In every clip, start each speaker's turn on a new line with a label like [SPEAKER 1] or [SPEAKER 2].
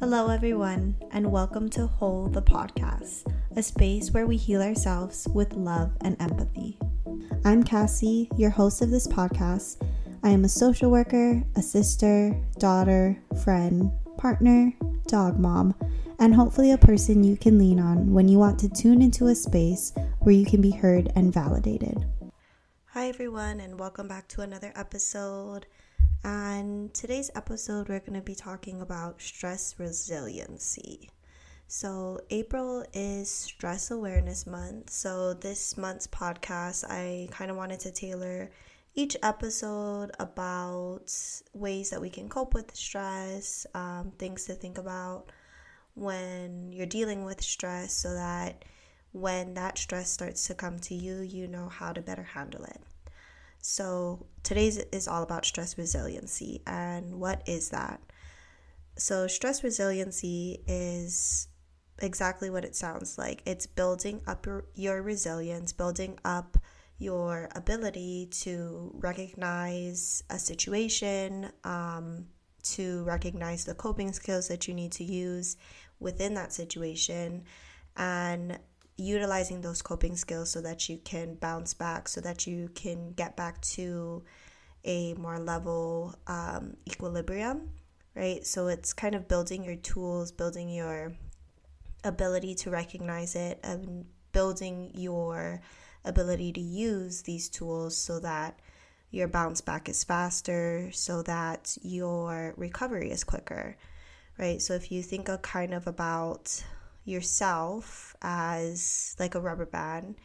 [SPEAKER 1] Hello, everyone, and welcome to Whole the Podcast, a space where we heal ourselves with love and empathy. I'm Cassie, your host of this podcast. I am a social worker, a sister, daughter, friend, partner, dog mom, and hopefully a person you can lean on when you want to tune into a space where you can be heard and validated. Hi, everyone, and welcome back to another episode. And today's episode, we're going to be talking about stress resiliency. So, April is Stress Awareness Month. So, this month's podcast, I kind of wanted to tailor each episode about ways that we can cope with stress, um, things to think about when you're dealing with stress, so that when that stress starts to come to you, you know how to better handle it. So, today's is all about stress resiliency. And what is that? So, stress resiliency is exactly what it sounds like it's building up your, resilience, building up your ability to recognize a situation, um, to recognize the coping skills that you need to use within that situation, and utilizing those coping skills so that you can bounce back, so that you can get back to a more level um, equilibrium, right? So it's kind of building your tools, building your ability to recognize it, and building your ability to use these tools so that your bounce back is faster, so that your recovery is quicker, right? So if you think of kind of about yourself as like a rubber band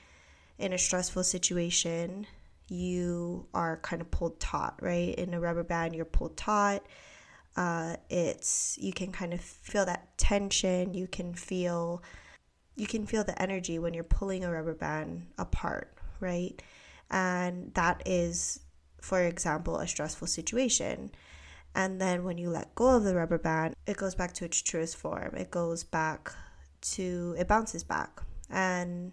[SPEAKER 1] in a stressful situation you are kind of pulled taut right? In a rubber band you're pulled taut. Uh, it's you can kind of feel that tension. You can feel you can feel the energy when you're pulling a rubber band apart right? And that is for example a stressful situation. And then when you let go of the rubber band it goes back to its truest form. It goes back to it bounces back. And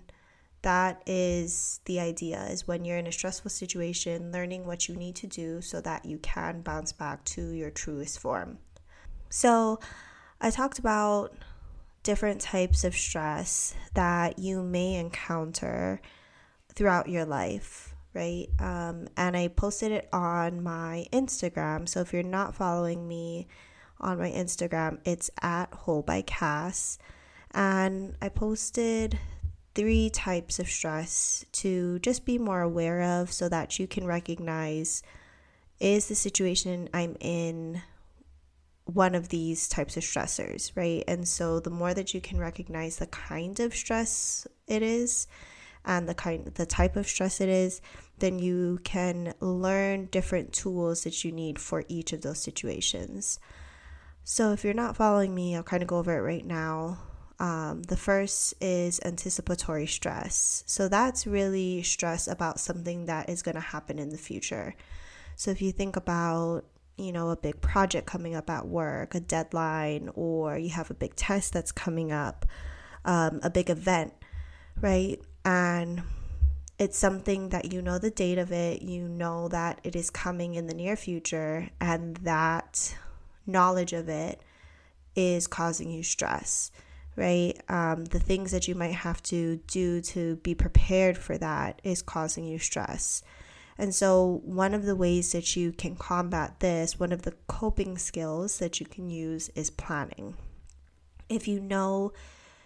[SPEAKER 1] that is the idea is when you're in a stressful situation learning what you need to do so that you can bounce back to your truest form. So i talked about different types of stress that you may encounter throughout your life right? Um, and i posted it on my instagram. So if you're not following me on my instagram it's at whole by cass and I posted three types of stress to just be more aware of so that you can recognize is the situation I'm in one of these types of stressors, right? And so the more that you can recognize the kind of stress it is and the kind the type of stress it is, then you can learn different tools that you need for each of those situations. So if you're not following me, I'll kind of go over it right now. Um, the first is anticipatory stress. So that's really stress about something that is going to happen in the future. So if you think about, you know, a big project coming up at work, a deadline, or you have a big test that's coming up, um, a big event, right? And it's something that you know the date of it, you know that it is coming in the near future, and that knowledge of it is causing you stress right? Um, the things that you might have to do to be prepared for that is causing you stress. And so, one of the ways that you can combat this, one of the coping skills that you can use is planning. If you know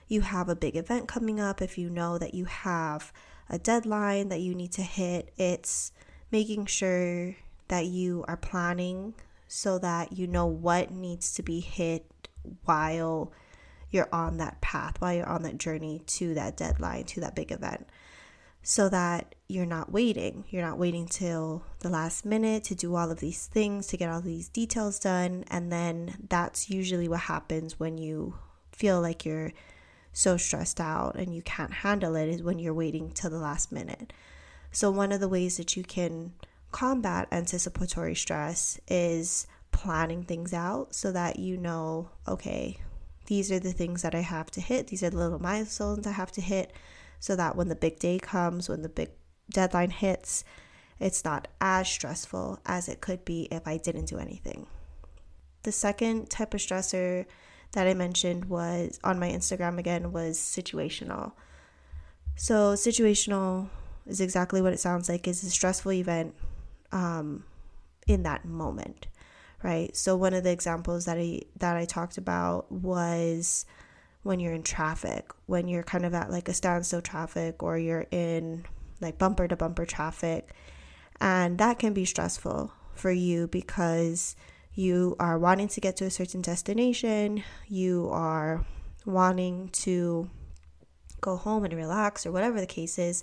[SPEAKER 1] you have a big event coming up, if you know that you have a deadline that you need to hit, it's making sure that you are planning so that you know what needs to be hit while you're on that path, while you're on that journey to that deadline, to that big event, so that you're not waiting. You're not waiting till the last minute to do all of these things, to get all these details done. And then that's usually what happens when you feel like you're so stressed out and you can't handle it is when you're waiting till the last minute. So, one of the ways that you can combat anticipatory stress is planning things out so that you know, okay, these are the things that I have to hit. These are the little milestones I have to hit so that when the big day comes, when the big deadline hits, it's not as stressful as it could be if I didn't do anything. The second type of stressor that I mentioned was on my Instagram again was situational. So situational is exactly what it sounds like is a stressful event um, in that moment right? So one of the examples that i that i talked about was when you're in traffic when you're kind of at like a standstill traffic or you're in like bumper to bumper traffic and that can be stressful for you because you are wanting to get to a certain destination you are wanting to go home and relax or whatever the case is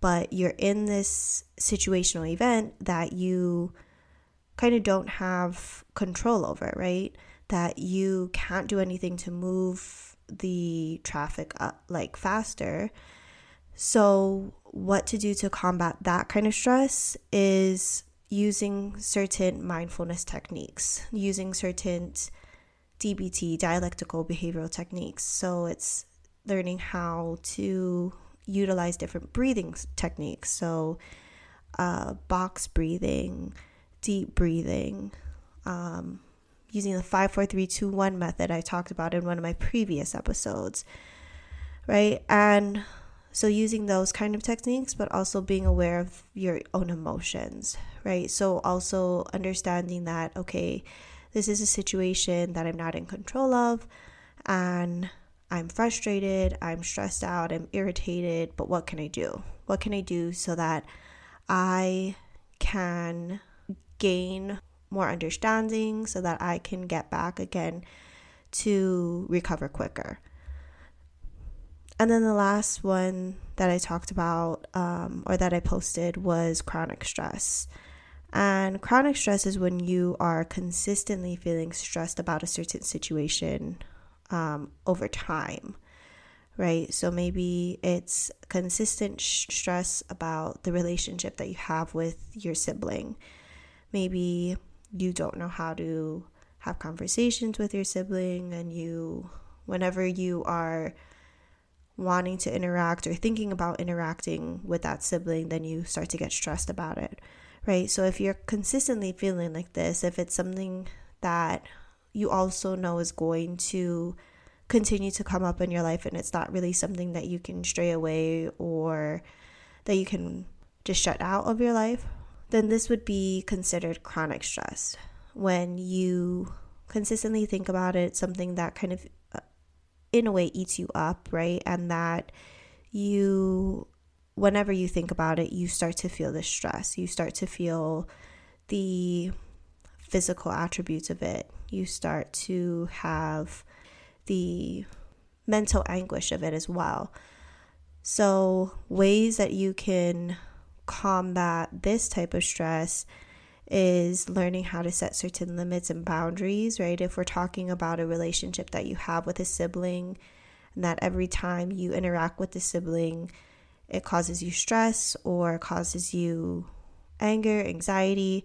[SPEAKER 1] but you're in this situational event that you kind of don't have control over, right? That you can't do anything to move the traffic up like faster. So, what to do to combat that kind of stress is using certain mindfulness techniques, using certain DBT, dialectical behavioral techniques. So, it's learning how to utilize different breathing techniques. So, uh, box breathing, deep breathing, um, using the 54321 method I talked about in one of my previous episodes, right? And so using those kind of techniques, but also being aware of your own emotions, right? So also understanding that, okay, this is a situation that I'm not in control of, and I'm frustrated, I'm stressed out, I'm irritated, but what can I do? What can I do so that I can gain more understanding so that I can get back again to recover quicker. And then the last one that I talked about um, or that I posted was chronic stress. And chronic stress is when you are consistently feeling stressed about a certain situation um, over time, right? So maybe it's consistent sh- stress about the relationship that you have with your sibling maybe you don't know how to have conversations with your sibling and you whenever you are wanting to interact or thinking about interacting with that sibling then you start to get stressed about it right? So if you're consistently feeling like this if it's something that you also know is going to continue to come up in your life and it's not really something that you can stray away or that you can just shut out of your life then this would be considered chronic stress. When you consistently think about it, something that kind of, uh, in a way, eats you up, right? And that you, whenever you think about it, you start to feel the stress. You start to feel the physical attributes of it. You start to have the mental anguish of it as well. So, ways that you can combat this type of stress is learning how to set certain limits and boundaries, right? If we're talking about a relationship that you have with a sibling, and that every time you interact with the sibling, it causes you stress or causes you anger, anxiety,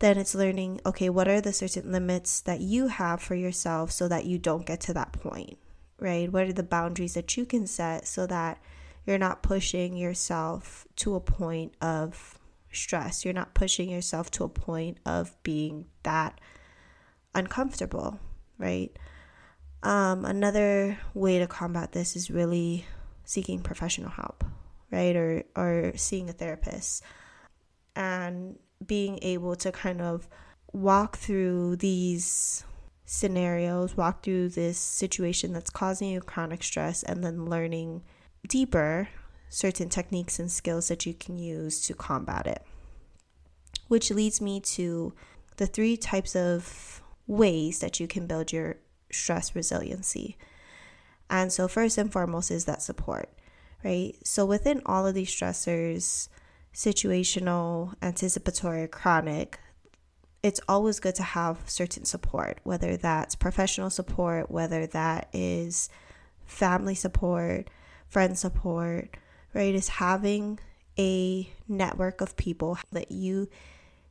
[SPEAKER 1] then it's learning okay, what are the certain limits that you have for yourself so that you don't get to that point, right? What are the boundaries that you can set so that you're not pushing yourself to a point of stress. You're not pushing yourself to a point of being that uncomfortable, right? Um, another way to combat this is really seeking professional help, right? Or, or seeing a therapist and being able to kind of walk through these scenarios, walk through this situation that's causing you chronic stress, and then learning deeper certain techniques and skills that you can use to combat it. Which leads me to the three types of ways that you can build your stress resiliency. And so, first and foremost, is that support, right? So, within all of these stressors, situational, anticipatory, chronic, it's always good to have certain support, whether that's professional support, whether that is family support, friend support, right? Is having a network of people that you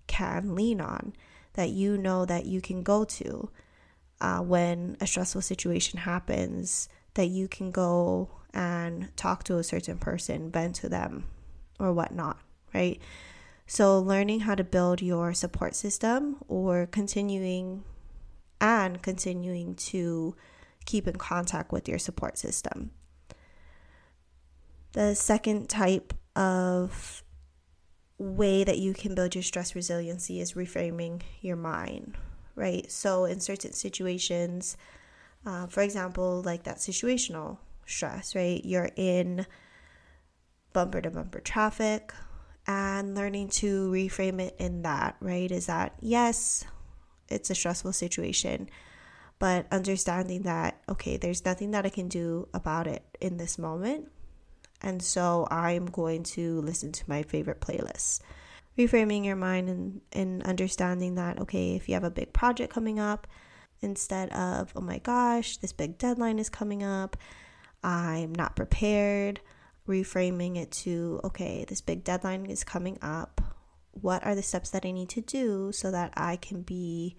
[SPEAKER 1] can lean on, that you know that you can go to uh, when a stressful situation happens, that you can go and talk to a certain person, vent to them, or whatnot, right? So, learning how to build your support system or continuing and continuing to keep in contact with your support system. The second type of way that you can build your stress resiliency is reframing your mind, right? So, in certain situations, uh, for example, like that situational stress, right? You're in bumper to bumper traffic and learning to reframe it in that, right? Is that yes, it's a stressful situation, but understanding that, okay, there's nothing that I can do about it in this moment. And so I'm going to listen to my favorite playlists. Reframing your mind and, and understanding that, okay, if you have a big project coming up, instead of, oh my gosh, this big deadline is coming up, I'm not prepared, reframing it to, okay, this big deadline is coming up. What are the steps that I need to do so that I can be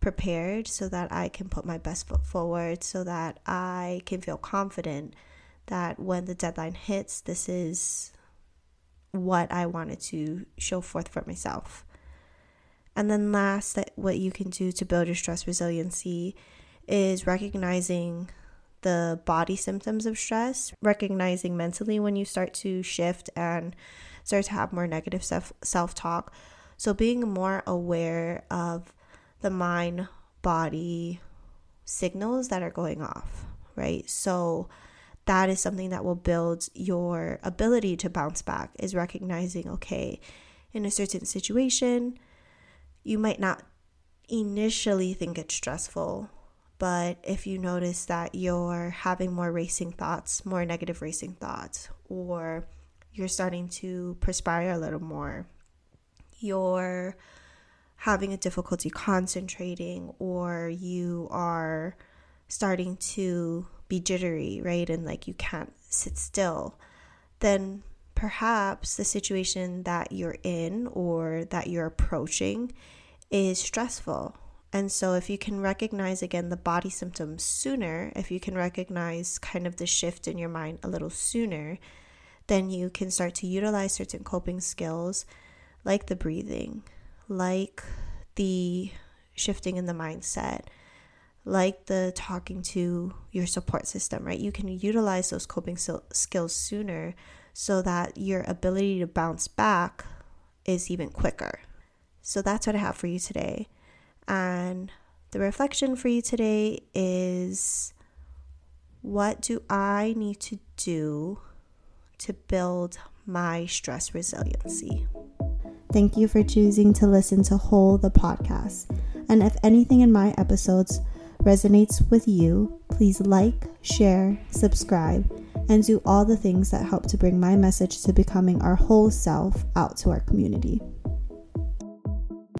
[SPEAKER 1] prepared, so that I can put my best foot forward, so that I can feel confident that when the deadline hits, this is what I wanted to show forth for myself. And then last that what you can do to build your stress resiliency is recognizing the body symptoms of stress, recognizing mentally when you start to shift and start to have more negative self self-talk. So being more aware of the mind body signals that are going off, right? So that is something that will build your ability to bounce back is recognizing okay in a certain situation you might not initially think it's stressful but if you notice that you're having more racing thoughts more negative racing thoughts or you're starting to perspire a little more you're having a difficulty concentrating or you are starting to be jittery, right? And like you can't sit still, then perhaps the situation that you're in or that you're approaching is stressful. And so, if you can recognize again the body symptoms sooner, if you can recognize kind of the shift in your mind a little sooner, then you can start to utilize certain coping skills like the breathing, like the shifting in the mindset, like the talking to your support system, right? You can utilize those coping skills sooner so that your ability to bounce back is even quicker. So that's what I have for you today. And the reflection for you today is what do I need to do to build my stress resiliency? Thank you for choosing to listen to Whole the podcast. And if anything in my episodes resonates with you, please like, share, subscribe, and do all the things that help to bring my message to becoming our whole self out to our community.